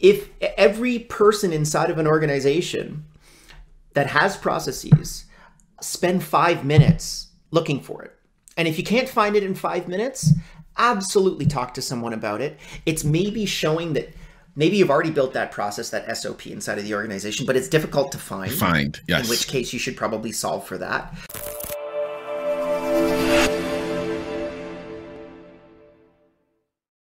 if every person inside of an organization that has processes spend five minutes looking for it. And if you can't find it in five minutes, absolutely talk to someone about it. It's maybe showing that maybe you've already built that process, that SOP inside of the organization, but it's difficult to find. Find, yes. In which case you should probably solve for that.